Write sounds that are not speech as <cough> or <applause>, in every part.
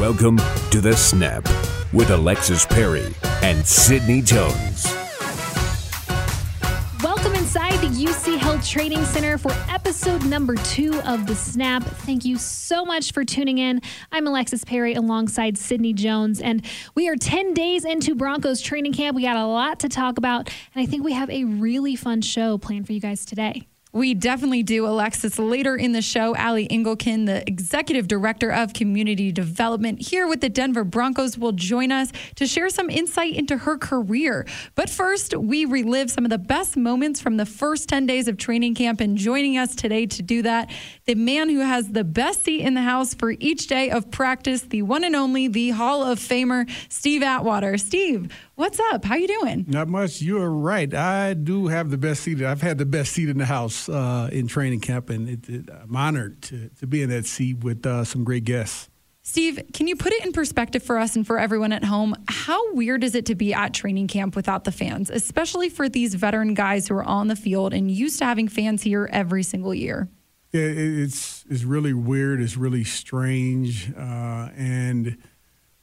Welcome to The Snap with Alexis Perry and Sydney Jones. Welcome inside the UC Health Training Center for episode number two of The Snap. Thank you so much for tuning in. I'm Alexis Perry alongside Sydney Jones, and we are 10 days into Broncos training camp. We got a lot to talk about, and I think we have a really fun show planned for you guys today. We definitely do, Alexis. Later in the show, Allie Engelken, the Executive Director of Community Development here with the Denver Broncos, will join us to share some insight into her career. But first, we relive some of the best moments from the first 10 days of training camp. And joining us today to do that, the man who has the best seat in the house for each day of practice, the one and only, the Hall of Famer, Steve Atwater. Steve, What's up? How you doing? Not much. You're right. I do have the best seat. I've had the best seat in the house uh, in training camp, and it, it, I'm honored to, to be in that seat with uh, some great guests. Steve, can you put it in perspective for us and for everyone at home? How weird is it to be at training camp without the fans, especially for these veteran guys who are on the field and used to having fans here every single year? Yeah, it's it's really weird. It's really strange, uh, and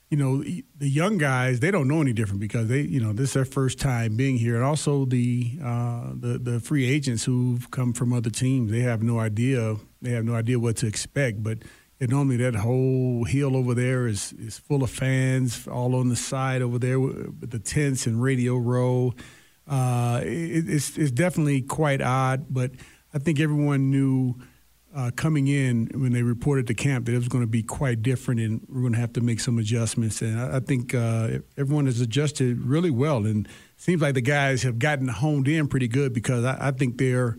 you know, the young guys they don't know any different because they, you know, this is their first time being here, and also the uh, the the free agents who've come from other teams, they have no idea. They have no idea what to expect. But and normally that whole hill over there is is full of fans, all on the side over there with the tents and radio row. Uh, it, it's it's definitely quite odd, but I think everyone knew uh, coming in when they reported to camp that it was going to be quite different and we're going to have to make some adjustments. And I, I think uh, everyone has adjusted really well. And seems like the guys have gotten honed in pretty good because I, I think they're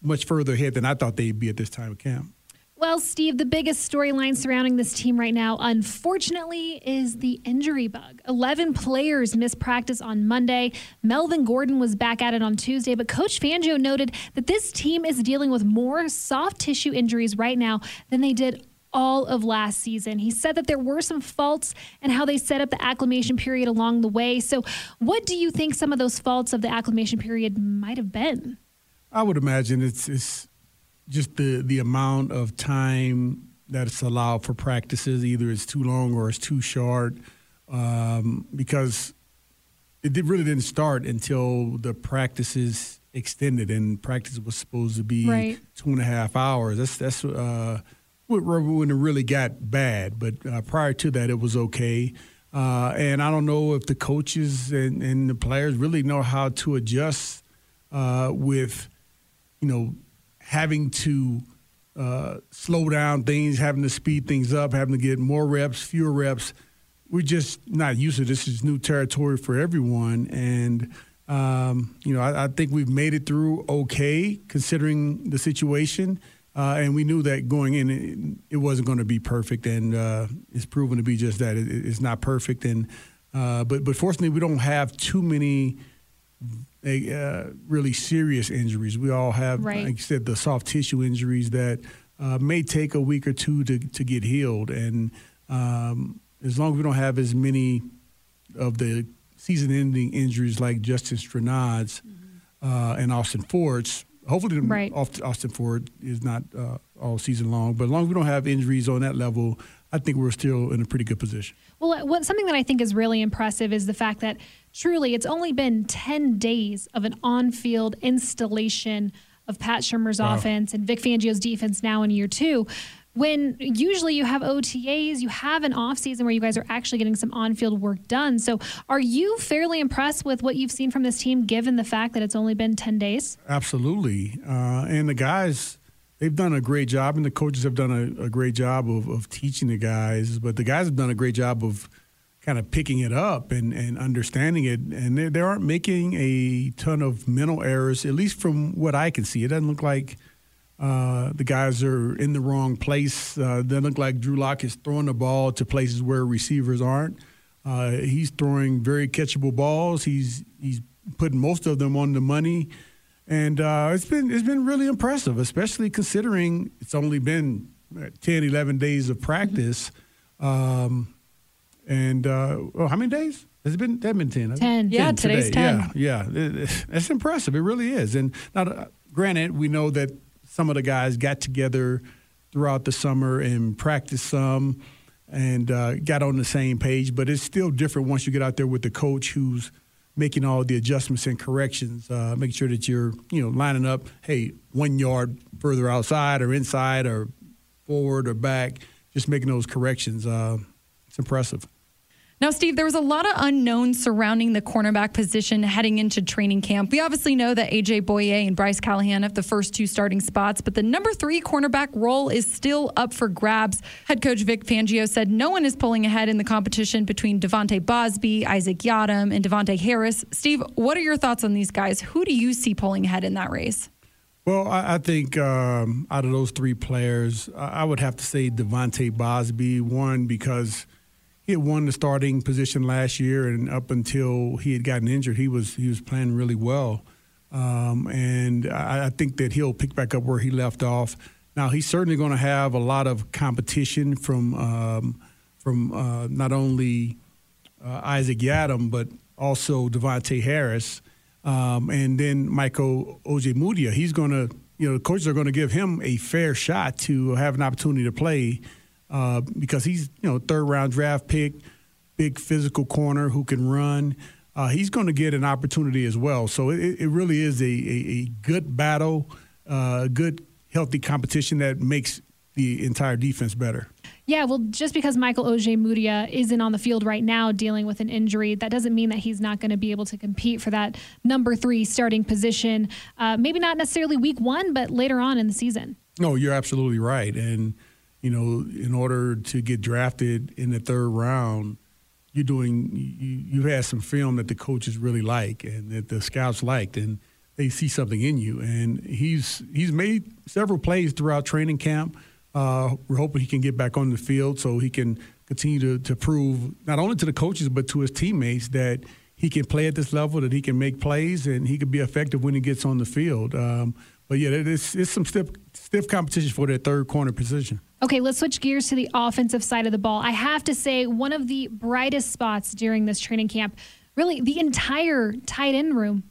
much further ahead than I thought they'd be at this time of camp. Well, Steve, the biggest storyline surrounding this team right now, unfortunately, is the injury bug. 11 players missed practice on Monday. Melvin Gordon was back at it on Tuesday, but Coach Fangio noted that this team is dealing with more soft tissue injuries right now than they did all of last season. He said that there were some faults and how they set up the acclimation period along the way. So, what do you think some of those faults of the acclimation period might have been? I would imagine it's, it's just the the amount of time that's allowed for practices. Either it's too long or it's too short, um, because it did, really didn't start until the practices extended, and practice was supposed to be right. two and a half hours. That's that's uh, when it really got bad. But uh, prior to that, it was okay. Uh, and I don't know if the coaches and, and the players really know how to adjust uh, with, you know, having to uh, slow down things, having to speed things up, having to get more reps, fewer reps. We're just not used to this. this is new territory for everyone, and um, you know I, I, think we've made it through okay considering the situation. Uh, and we knew that going in, it, it wasn't going to be perfect, and uh, it's proven to be just that. It, it's not perfect, and uh, but but fortunately, we don't have too many uh, really serious injuries. We all have, right. like you said, the soft tissue injuries that uh, may take a week or two to, to get healed. And um, as long as we don't have as many of the season ending injuries like Justin Strnad's mm-hmm. uh, and Austin Fort's, hopefully right. Austin Fort is not uh, all season long, but as long as we don't have injuries on that level, I think we're still in a pretty good position. Well, what, something that I think is really impressive is the fact that truly it's only been 10 days of an on field installation of Pat Shurmur's wow. offense and Vic Fangio's defense now in year two. When usually you have OTAs, you have an offseason where you guys are actually getting some on field work done. So, are you fairly impressed with what you've seen from this team given the fact that it's only been 10 days? Absolutely. Uh, and the guys, they've done a great job, and the coaches have done a, a great job of, of, teaching the guys. But the guys have done a great job of kind of picking it up and, and understanding it. And they, they aren't making a ton of mental errors, at least from what I can see. It doesn't look like uh, the guys are in the wrong place. Uh, it doesn't look like Drew Lock is throwing the ball to places where receivers aren't. Uh, he's throwing very catchable balls. He's he's putting most of them on the money and uh, it's been it's been really impressive, especially considering it's only been 10, 11 days of practice. Um, and uh, well, how many days? Has it been? That been ten. Ten. Yeah, today's ten. Yeah, yeah. It's impressive. It really is. And now, uh, granted, we know that some of the guys got together throughout the summer and practiced some. and uh, got on the same page. But it's still different once you get out there with the coach who's making all the adjustments and corrections, uh, making sure that you're you know lining up. Hey, one yard further outside or inside or forward or back, just making those corrections. Uh, it's impressive. Now, Steve, there was a lot of unknowns surrounding the cornerback position heading into training camp. We obviously know that AJ Bouye and Bryce Callahan have the first two starting spots, but the number three cornerback role is still up for grabs. Head coach Vic Fangio said no one is pulling ahead in the competition between De'Vante Bausby, Isaac Yiadom, and Davontae Harris. Steve, what are your thoughts on these guys? Who do you see pulling ahead in that race? Well, I, I think um, out of those three players, I would have to say De'Vante Bausby. One because he had won the starting position last year, and up until he had gotten injured, he was he was playing really well. Um, and I, I, think that he'll pick back up where he left off. Now he's certainly going to have a lot of competition from um, from uh, not only uh, Isaac Yiadom but also Davontae Harris, um, and then Michael Ojemudia. He's going to you know the coaches are going to give him a fair shot to have an opportunity to play uh, because he's you know third round draft pick, big physical corner who can run. Uh, he's going to get an opportunity as well. So it, it really is a, a, a good battle, uh, good healthy competition that makes the entire defense better. Yeah, well, just because Michael Ojemudia isn't on the field right now dealing with an injury, that doesn't mean that he's not going to be able to compete for that number three starting position. Uh, maybe not necessarily week one, but later on in the season. No, you're absolutely right. And you know, in order to get drafted in the third round, you're doing you, you had some film that the coaches really like and that the scouts liked and they see something in you. And he's he's made several plays throughout training camp. Uh, we're hoping he can get back on the field so he can continue to, to prove not only to the coaches but to his teammates that he can play at this level that he can make plays and he can be effective when he gets on the field. Um, but yeah, it's, it's some stiff, stiff competition for that third corner position. Okay, let's switch gears to the offensive side of the ball. I have to say, one of the brightest spots during this training camp, really the entire tight end room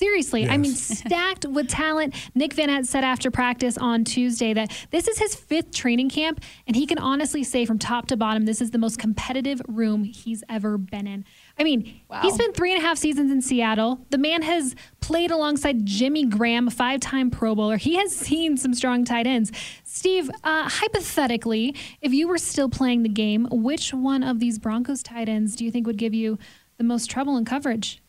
Seriously, yes. I mean, <laughs> stacked with talent. Nick Vannett said after practice on Tuesday that this is his fifth training camp, and he can honestly say from top to bottom, this is the most competitive room he's ever been in. I mean, wow. he spent three and a half seasons in Seattle. The man has played alongside Jimmy Graham, a five time Pro Bowler. He has <laughs> seen some strong tight ends. Steve, uh, hypothetically, if you were still playing the game, which one of these Broncos tight ends do you think would give you the most trouble in coverage?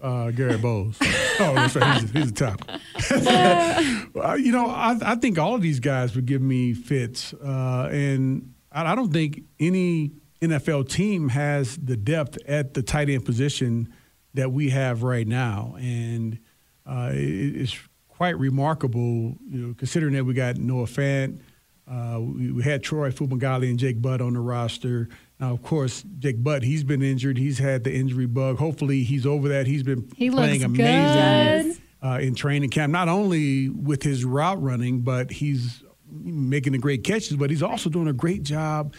Uh, Garrett Bolles. <laughs> oh, that's right. He's, he's a top. <laughs> you know, I, I, think all of these guys would give me fits, uh, and I, I, don't think any NFL team has the depth at the tight end position that we have right now, and uh, it, it's quite remarkable, you know, considering that we got Noah Fant, uh, we, we, had Troy Fumagalli and Jake Butt on the roster. Now, of course, Jake Butt, he's been injured. He's had the injury bug. Hopefully, he's over that. He's been he playing amazing uh, in training camp, not only with his route running, but he's making the great catches, but he's also doing a great job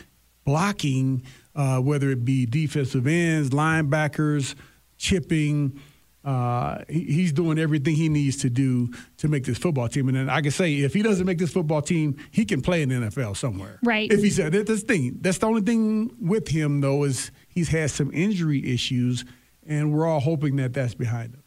blocking, uh, whether it be defensive ends, linebackers, chipping. Uh, he's doing everything he needs to do to make this football team. And then I can say, if he doesn't make this football team, he can play in the NFL somewhere. Right. If he said that's the thing. That's the only thing with him though is he's had some injury issues, and we're all hoping that that's behind him.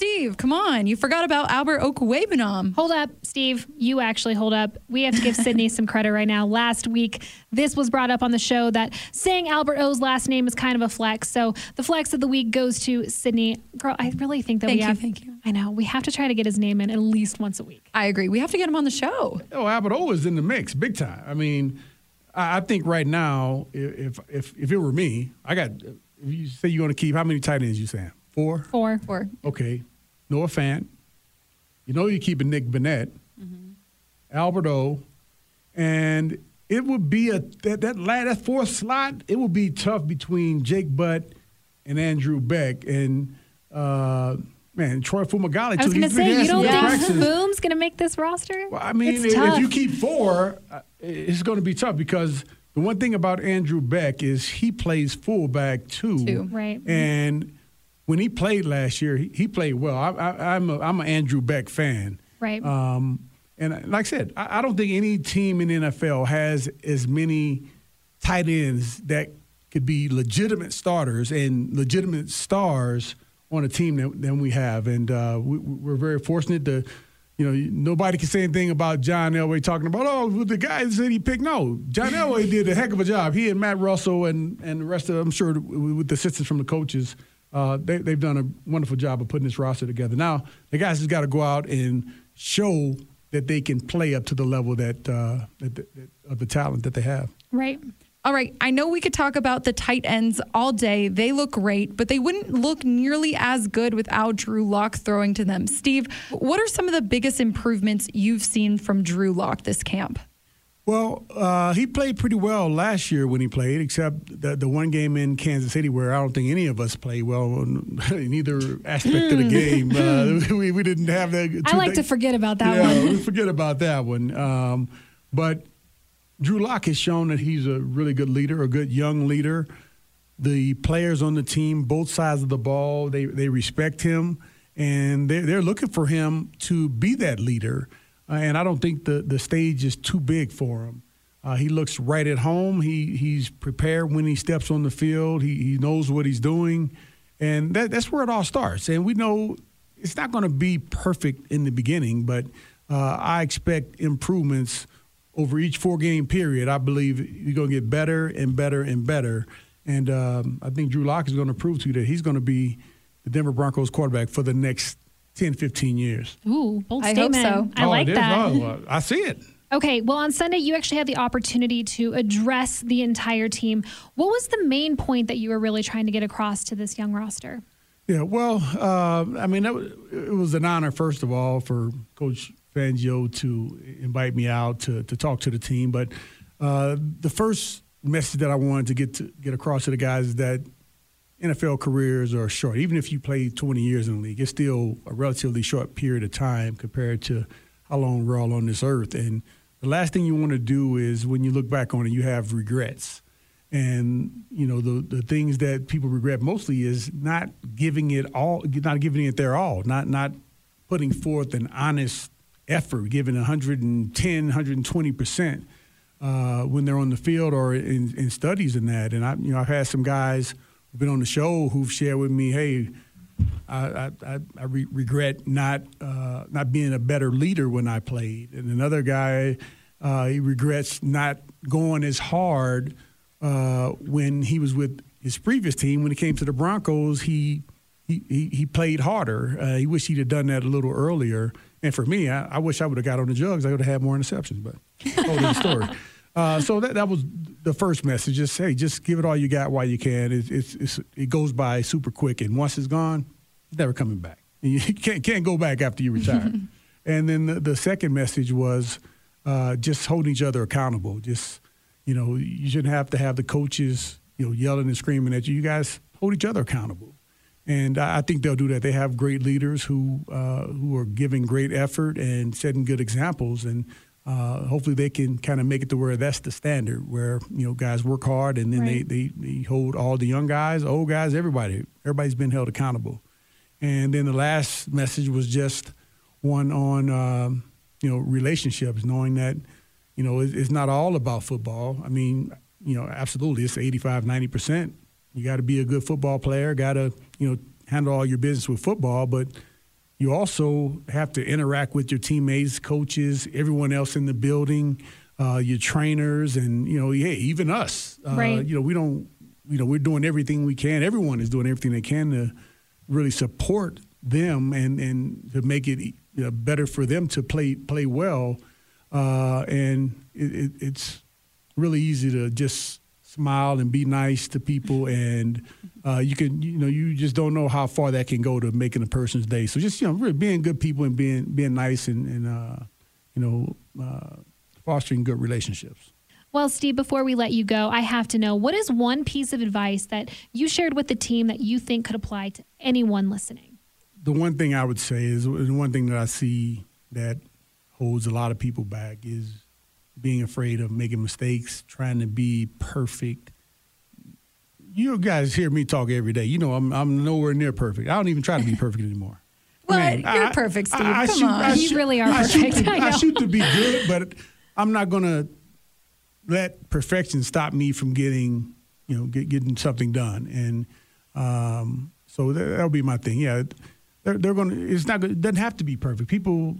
Steve, come on. You forgot about Albert Okwuegbunam. Hold up, Steve. You actually hold up. We have to give Sydney some credit right now. Last week, this was brought up on the show that saying Albert O's last name is kind of a flex. So the flex of the week goes to Sydney. Girl, I really think that thank we you, have. Thank you. I know. We have to try to get his name in at least once a week. I agree. We have to get him on the show. Oh, Albert O is in the mix big time. I mean, I think right now, if if if it were me, I got. If you say you're going to keep how many tight ends? You saying four? Four. Four. Okay. Noah Fant. You know you're keeping Nick Vannett, mm-hmm. Albert O, and it would be a that that, that fourth slot. It would be tough between Jake Butt and Andrew Beck and uh, man Troy Fumagalli. I was going to say you don't think Boom's going to make this roster? Well, I mean, if, if, you keep four, uh, it's going to be tough because the one thing about Andrew Beck is he plays fullback too, Two. right? And when he played last year, he, he played well. I, am a, I'm an Andrew Beck fan. Right. Um, and like I said, I, I, don't think any team in the NFL has as many tight ends that could be legitimate starters and legitimate stars on a team that, than we have. And uh, we, we're very fortunate to, you know, nobody can say anything about John Elway talking about, oh, the guy that he picked. No, John Elway <laughs> did a heck of a job. He and Matt Russell and, and the rest of, I'm sure, with the assistance from the coaches, uh, they, they've done a wonderful job of putting this roster together. Now, the guys just got to go out and show that they can play up to the level that, uh, that, that of the talent that they have. Right. All right, I know we could talk about the tight ends all day. They look great, but they wouldn't look nearly as good without Drew Lock throwing to them. Steve, what are some of the biggest improvements you've seen from Drew Lock this camp? Well, uh, he played pretty well last year when he played, except the, the one game in Kansas City where I don't think any of us played well in <laughs> either aspect of the game. Uh, <laughs> we, we didn't have that. I like to forget about that yeah, one. we forget about that one. Um, but Drew Lock has shown that he's a really good leader, a good young leader. The players on the team, both sides of the ball, they, they respect him, and they're, they're looking for him to be that leader. Uh, and I don't think the, the stage is too big for him. Uh, he looks right at home. He he's prepared when he steps on the field. He he knows what he's doing, and that, that's where it all starts. And we know it's not going to be perfect in the beginning, but uh, I expect improvements over each four game period. I believe you're going to get better and better and better. And um, I think Drew Lock is going to prove to you that he's going to be the Denver Broncos quarterback for the next 10, 15 years. Ooh, bold I hope statement. so. I Oh, like that. Oh, I see it. Okay, well, on Sunday, you actually had the opportunity to address the entire team. What was the main point that you were really trying to get across to this young roster? Yeah, well, uh, I mean, that was, it was an honor, first of all, for Coach Fangio to invite me out to, to talk to the team. But uh, the first message that I wanted to get to get across to the guys is that NFL careers are short. Even if you play 20 years in the league, it's still a relatively short period of time compared to how long we're all on this earth. And the last thing you want to do is when you look back on it, you have regrets. And you know the the things that people regret mostly is not giving it all, not giving it their all, not not putting forth an honest effort, giving 110, 120 percent uh, when they're on the field or in, in studies and that. And I, you know, I've had some guys who've been on the show who've shared with me, hey, I, I, I, re- regret not uh, not being a better leader when I played. And another guy, uh, he regrets not going as hard uh, when he was with his previous team. When it came to the Broncos, he he, he, played harder. Uh, he wished he'd have done that a little earlier. And for me, I, I wish I would have got on the jugs. I would have had more interceptions. But <laughs> different story. Uh, so that that was the first message. Just hey, just give it all you got while you can. It's, it's, it's it goes by super quick, and once it's gone, it's never coming back. And <laughs> you can't can't go back after you retire. <laughs> and then the, the second message was uh, just holding each other accountable. Just you know, you shouldn't have to have the coaches you know yelling and screaming at you. You guys hold each other accountable. And I I think they'll do that. They have great leaders who uh, who are giving great effort and setting good examples, and uh, hopefully they can kind of make it to where that's the standard, where you know guys work hard, and then Right. they, they they hold all the young guys, old guys, everybody. Everybody's been held accountable. And then the last message was just one on um, you know relationships, knowing that you know it, it's not all about football. I mean, you know, absolutely, it's 85, 90 percent. You got to be a good football player. Got to you know handle all your business with football, but you also have to interact with your teammates, coaches, everyone else in the building, uh, your trainers, and you know, yeah, even us. Uh, Right. You know, we don't. You know, we're doing everything we can. Everyone is doing everything they can to really support them and and to make it you know, better for them to play play well. Uh, and it, it, it's really easy to just smile and be nice to people, and uh, you can you know you just don't know how far that can go to making a person's day. So just you know, really being good people and being being nice and, and uh, you know uh, fostering good relationships. Well, Steve, before we let you go, I have to know what is one piece of advice that you shared with the team that you think could apply to anyone listening? the one thing I would say is and one thing that I see that holds a lot of people back is being afraid of making mistakes, trying to be perfect. You guys hear me talk every day. You know I'm I'm nowhere near perfect. I don't even try to be perfect anymore. Man, You're perfect, Steve. Come shoot- on. You really are I shoot perfect. to- I I shoot to be good, but I'm not gonna let perfection stop me from getting, you know, get, getting something done. And um, so that, will be my thing. Yeah, they're, they're going to. It's not. It doesn't have to be perfect. People,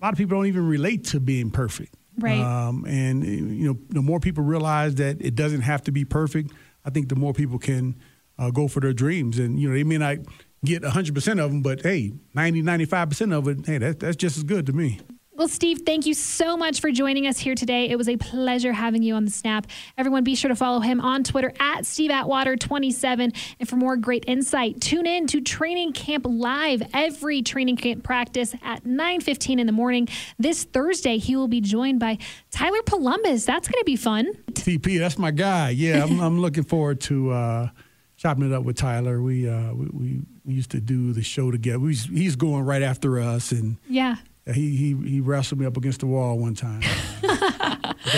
a lot of people don't even relate to being perfect. Right. Um, and you know, the more people realize that it doesn't have to be perfect, I think the more people can uh, go for their dreams. And you know, they may not get 100% of them, but hey, 90, 95% of it, hey, that, that's just as good to me. Well, Steve, thank you so much for joining us here today. It was a pleasure having you on the Snap. Everyone, be sure to follow him on Twitter at Steve Atwater27. And for more great insight, tune in to Training Camp Live every training camp practice at 9:15 in the morning. This Thursday, he will be joined by Tyler Polumbus. That's going to be fun. TP, that's my guy. Yeah, I'm, I'm looking forward to. Uh, chopping it up with Tyler. We, uh, we we used to do the show together. We, he's going right after us, and yeah, he he he wrestled me up against the wall one time. <laughs>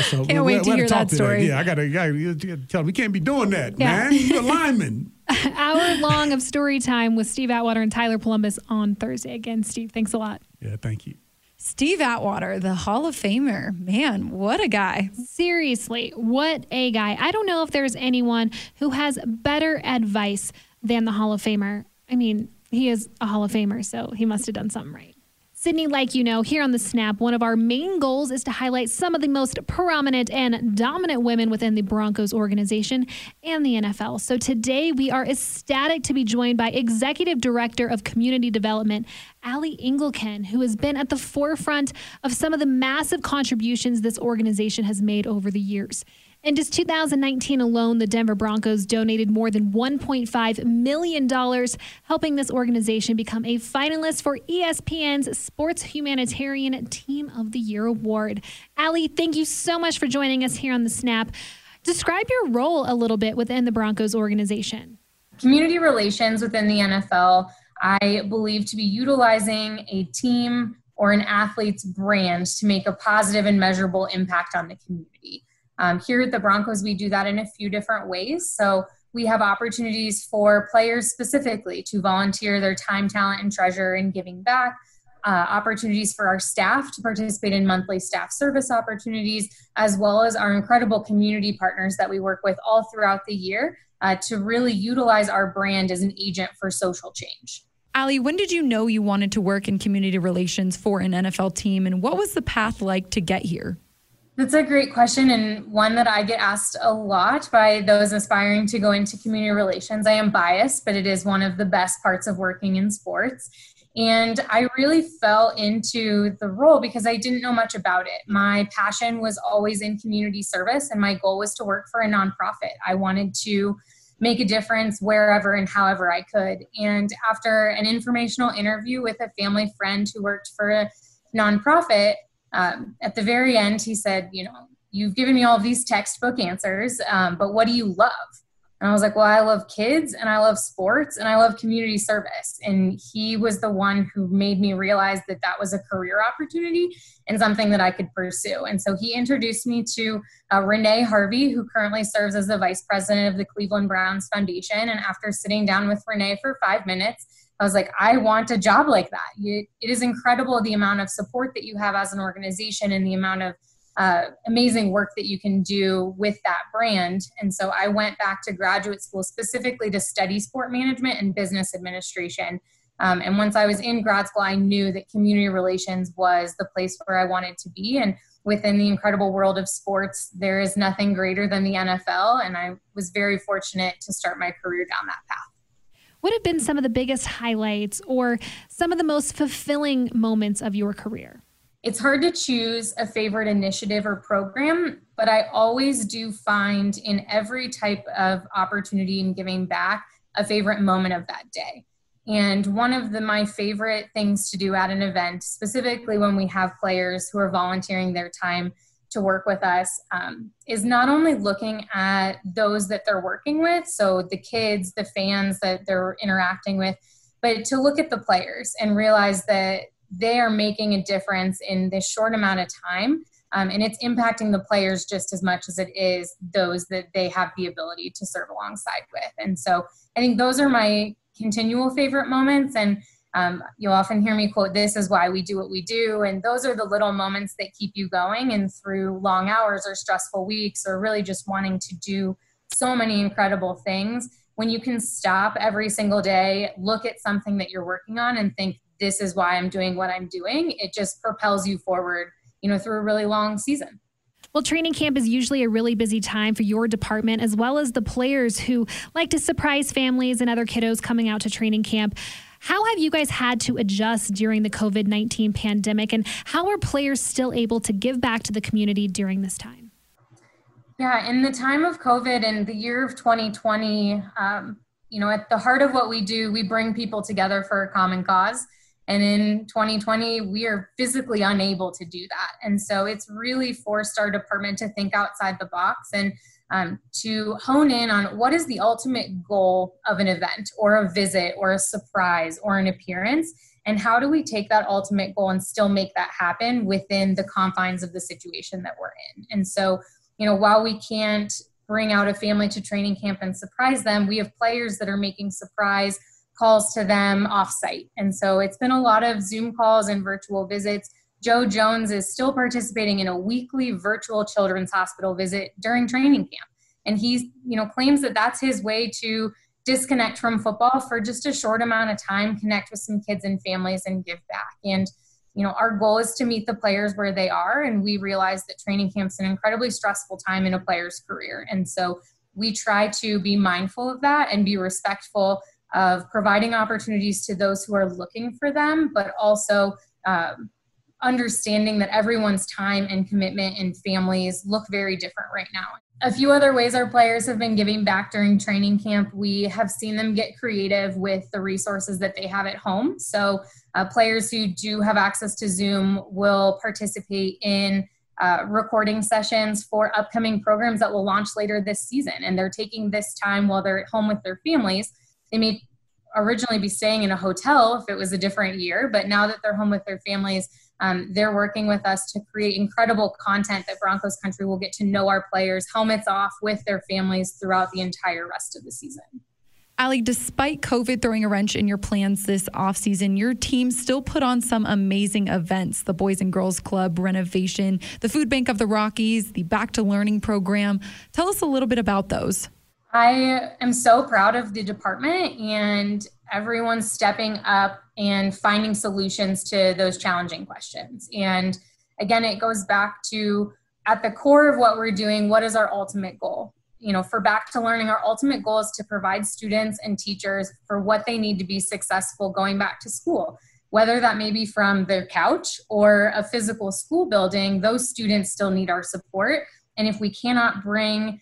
so Can't we, wait to hear that story. That. Yeah, I gotta, gotta, tell him we can't be doing that, yeah. man. You're a lineman. <laughs> Hour long of story time with Steve Atwater and Tyler Polumbus on Thursday. Again, Steve, thanks a lot. Yeah, thank you. Steve Atwater, the Hall of Famer. Man, what a guy. Seriously, what a guy. I don't know if there's anyone who has better advice than the Hall of Famer. I mean, he is a Hall of Famer, so he must have done something right. Sydney, like you know, here on the Snap, one of our main goals is to highlight some of the most prominent and dominant women within the Broncos organization and the NFL. So today we are ecstatic to be joined by Executive Director of Community Development, Allie Engelken, who has been at the forefront of some of the massive contributions this organization has made over the years. In just 2019 alone, the Denver Broncos donated more than $1.5 million, helping this organization become a finalist for ESPN's Sports Humanitarian Team of the Year award. Allie, thank you so much for joining us here on The Snap. Describe your role a little bit within the Broncos organization. Community relations within the NFL, I believe to be utilizing a team or an athlete's brand to make a positive and measurable impact on the community. Um, here at the Broncos, we do that in a few different ways. So we have opportunities for players specifically to volunteer their time, talent, and treasure in giving back. Uh, opportunities for our staff to participate in monthly staff service opportunities, as well as our incredible community partners that we work with all throughout the year uh, to really utilize our brand as an agent for social change. Allie, when did you know you wanted to work in community relations for an NFL team, and what was the path like to get here? That's a great question, and one that I get asked a lot by those aspiring to go into community relations. I am biased, but it is one of the best parts of working in sports. And I really fell into the role because I didn't know much about it. My passion was always in community service, and my goal was to work for a nonprofit. I wanted to make a difference wherever and however I could. And after an informational interview with a family friend who worked for a nonprofit, um, at the very end, he said, You know, you've given me all these textbook answers, um, but what do you love? And I was like, Well, I love kids and I love sports and I love community service. And he was the one who made me realize that that was a career opportunity and something that I could pursue. And so he introduced me to uh, Renee Harvey, who currently serves as the vice president of the Cleveland Browns Foundation. And after sitting down with Renee for five minutes, I was like, I want a job like that. It is incredible the amount of support that you have as an organization and the amount of uh, amazing work that you can do with that brand. And so I went back to graduate school specifically to study sport management and business administration. Um, and once I was in grad school, I knew that community relations was the place where I wanted to be. And within the incredible world of sports, there is nothing greater than the NFL. And I was very fortunate to start my career down that path. What have been some of the biggest highlights or some of the most fulfilling moments of your career? It's hard to choose a favorite initiative or program, but I always do find in every type of opportunity and giving back a favorite moment of that day. And one of the, my favorite things to do at an event, specifically when we have players who are volunteering their time to work with us um, is not only looking at those that they're working with, so the kids, the fans that they're interacting with, but to look at the players and realize that they are making a difference in this short amount of time. Um, and it's impacting the players just as much as it is those that they have the ability to serve alongside with. And so I think those are my continual favorite moments. And um, you'll often hear me quote, This is why we do what we do. And those are the little moments that keep you going. And through long hours or stressful weeks, or really just wanting to do so many incredible things, when you can stop every single day, look at something that you're working on, and think, This is why I'm doing what I'm doing, it just propels you forward, you know, through a really long season. Well, training camp is usually a really busy time for your department, as well as the players who like to surprise families and other kiddos coming out to training camp. How have you guys had to adjust during the COVID 19 pandemic, and how are players still able to give back to the community during this time? Yeah, in the time of COVID and the year of 2020, um, you know, at the heart of what we do, we bring people together for a common cause. And in 2020, we are physically unable to do that. And so it's really forced our department to think outside the box and um, to hone in on what is the ultimate goal of an event or a visit or a surprise or an appearance and how do we take that ultimate goal and still make that happen within the confines of the situation that we're in? And so you know while we can't bring out a family to training camp and surprise them we have players that are making surprise calls to them offsite. And so it's been a lot of zoom calls and virtual visits Joe Jones is still participating in a weekly virtual children's hospital visit during training camp. And he, you know, claims that that's his way to disconnect from football for just a short amount of time, connect with some kids and families and give back. And, you know, our goal is to meet the players where they are. And we realize that training camp's an incredibly stressful time in a player's career. And so we try to be mindful of that and be respectful of providing opportunities to those who are looking for them, but also um, understanding that everyone's time and commitment and families look very different right now. A few other ways our players have been giving back during training camp, we have seen them get creative with the resources that they have at home. So, uh, players who do have access to Zoom will participate in uh, recording sessions for upcoming programs that will launch later this season. And they're taking this time while they're at home with their families. They may originally be staying in a hotel if it was a different year, but now that they're home with their families, um, they're working with us to create incredible content that Broncos Country will get to know our players, helmets off with their families throughout the entire rest of the season. Allie, despite COVID throwing a wrench in your plans this offseason, your team still put on some amazing events the Boys and Girls Club renovation, the Food Bank of the Rockies, the Back to Learning program. Tell us a little bit about those. I am so proud of the department and everyone stepping up and finding solutions to those challenging questions. And again, it goes back to at the core of what we're doing, what is our ultimate goal? You know, for back to learning, our ultimate goal is to provide students and teachers for what they need to be successful going back to school. Whether that may be from their couch or a physical school building, those students still need our support. And if we cannot bring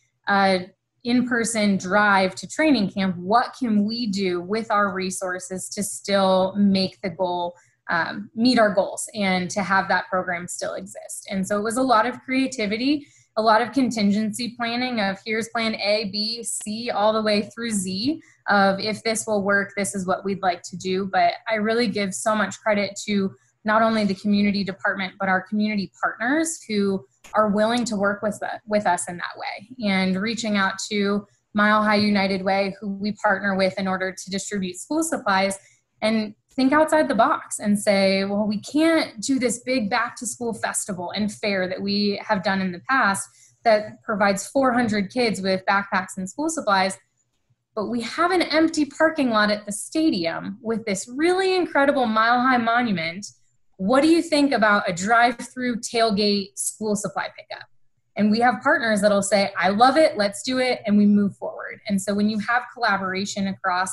a in-person drive to training camp what can we do with our resources to still make the goal um, meet our goals and to have that program still exist? And so it was a lot of creativity a lot of contingency planning of here's plan a b c all the way through z of if this will work this is what we'd like to do. But i really give so much credit to not only the community department but our community partners who are willing to work with, with us in that way and reaching out to Mile High United Way, who we partner with in order to distribute school supplies, and think outside the box and say, well, we can't do this big back to school festival and fair that we have done in the past that provides 400 kids with backpacks and school supplies. But we have an empty parking lot at the stadium with this really incredible mile high monument what do you think about a drive through tailgate school supply pickup? And we have partners that'll say, I love it, let's do it, and we move forward. And so when you have collaboration across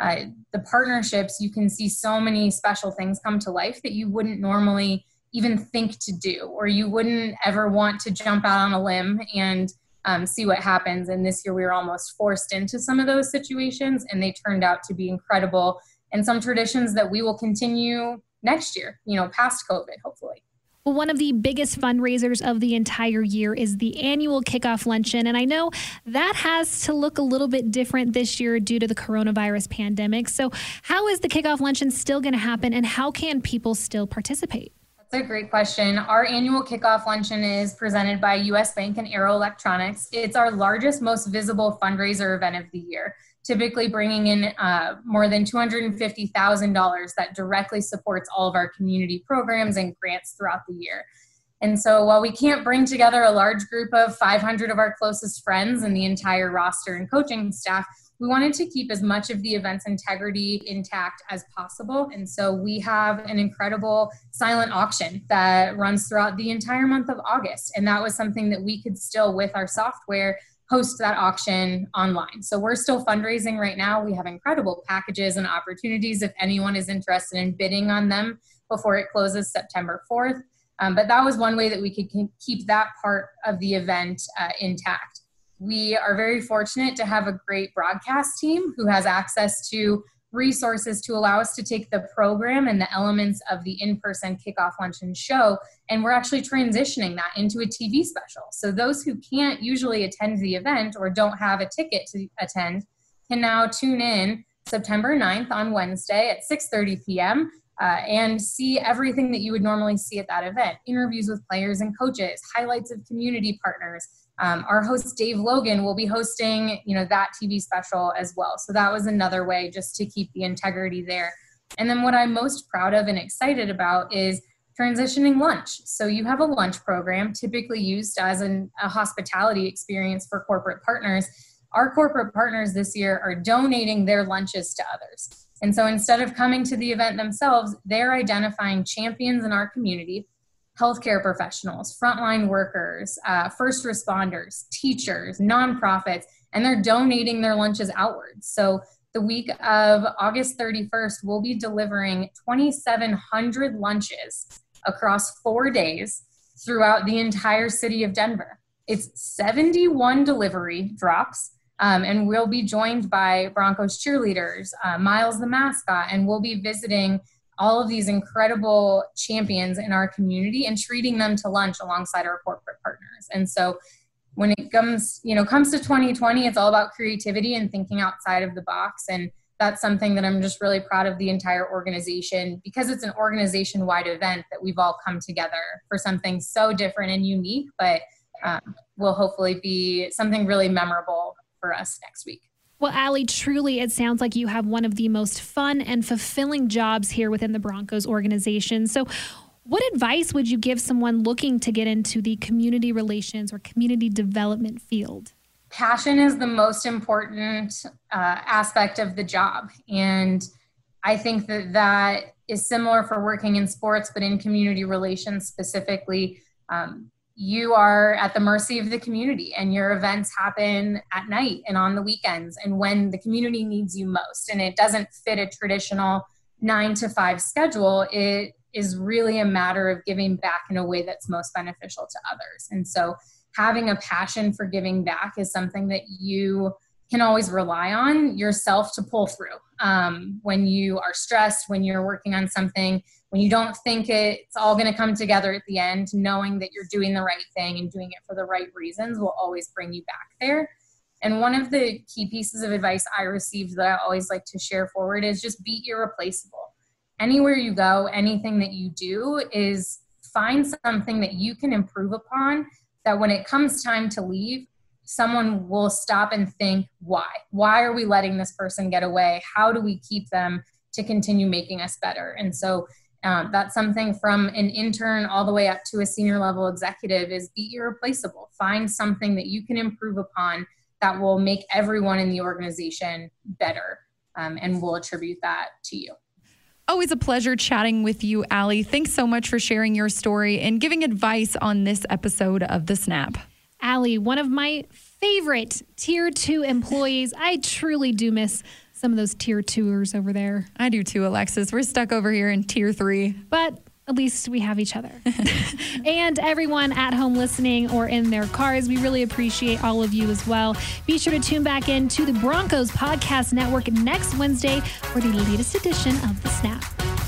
uh, the partnerships, you can see so many special things come to life that you wouldn't normally even think to do, or you wouldn't ever want to jump out on a limb and um, see what happens. And this year we were almost forced into some of those situations, and they turned out to be incredible. And some traditions that we will continue next year, you know, past COVID, hopefully. Well, one of the biggest fundraisers of the entire year is the annual kickoff luncheon. And I know that has to look a little bit different this year due to the coronavirus pandemic. So, how is the kickoff luncheon still going to happen and how can people still participate? That's a great question. Our annual kickoff luncheon is presented by US Bank and Arrow Electronics. It's our largest, most visible fundraiser event of the year typically bringing in uh, more than $250,000 that directly supports all of our community programs and grants throughout the year. And so while we can't bring together a large group of 500 of our closest friends and the entire roster and coaching staff, we wanted to keep as much of the event's integrity intact as possible. And so we have an incredible silent auction that runs throughout the entire month of August. And that was something that we could still, with our software, host that auction online. So we're still fundraising right now. We have incredible packages and opportunities if anyone is interested in bidding on them before it closes September 4th. Um, but that was one way that we could keep that part of the event uh, intact. We are very fortunate to have a great broadcast team who has access to resources to allow us to take the program and the elements of the in-person kickoff luncheon show and we're actually transitioning that into a tv special. So those who can't usually attend the event or don't have a ticket to attend can now tune in september 9th on wednesday at 6.30 p.m uh, and see everything that you would normally see at that event. Interviews with players and coaches highlights of community partners um, our host dave logan will be hosting you know that tv special as well. So that was another way just to keep the integrity there. And then what i'm most proud of and excited about is transitioning lunch. So you have a lunch program typically used as an, a hospitality experience for corporate partners. Our corporate partners this year are donating their lunches to others. And so instead of coming to the event themselves, they're identifying champions in our community healthcare professionals, frontline workers, uh, first responders, teachers, nonprofits, and they're donating their lunches outwards. So the week of August 31st, we'll be delivering 2,700 lunches across four days throughout the entire city of Denver. It's 71 delivery drops um, and we'll be joined by Broncos cheerleaders, uh, Miles the mascot, and we'll be visiting all of these incredible champions in our community and treating them to lunch alongside our corporate partners. And so when it comes, you know, comes to 2020, it's all about creativity and thinking outside of the box. And that's something that I'm just really proud of the entire organization because it's an organization wide event that we've all come together for something so different and unique, but um, will hopefully be something really memorable for us next week. Well, Allie, truly, it sounds like you have one of the most fun and fulfilling jobs here within the Broncos organization. So, what advice would you give someone looking to get into the community relations or community development field? Passion is the most important uh, aspect of the job. And I think that that is similar for working in sports, but in community relations specifically. Um, you are at the mercy of the community and your events happen at night and on the weekends and when the community needs you most. And it doesn't fit a traditional nine to five schedule. It is really a matter of giving back in a way that's most beneficial to others. And so having a passion for giving back is something that you can always rely on yourself to pull through um, when you are stressed when you're working on something when you don't think it's all going to come together at the end, knowing that you're doing the right thing and doing it for the right reasons will always bring you back there. And one of the key pieces of advice I received that I always like to share forward is just be irreplaceable. Anywhere you go, anything that you do is find something that you can improve upon that when it comes time to leave, someone will stop and think, why? Why are we letting this person get away? How do we keep them to continue making us better? And so um, that's something from an intern all the way up to a senior level executive is be irreplaceable. Find something that you can improve upon that will make everyone in the organization better um, and we'll attribute that to you. Always a pleasure chatting with you, Allie. Thanks so much for sharing your story and giving advice on this episode of The Snap. Allie, one of my favorite tier two employees. I truly do miss some of those tier twos over there. I do too, Alexis. We're stuck over here in tier three. But at least we have each other. <laughs> and everyone at home listening or in their cars, we really appreciate all of you as well. Be sure to tune back in to the Broncos Podcast Network next Wednesday for the latest edition of The Snap.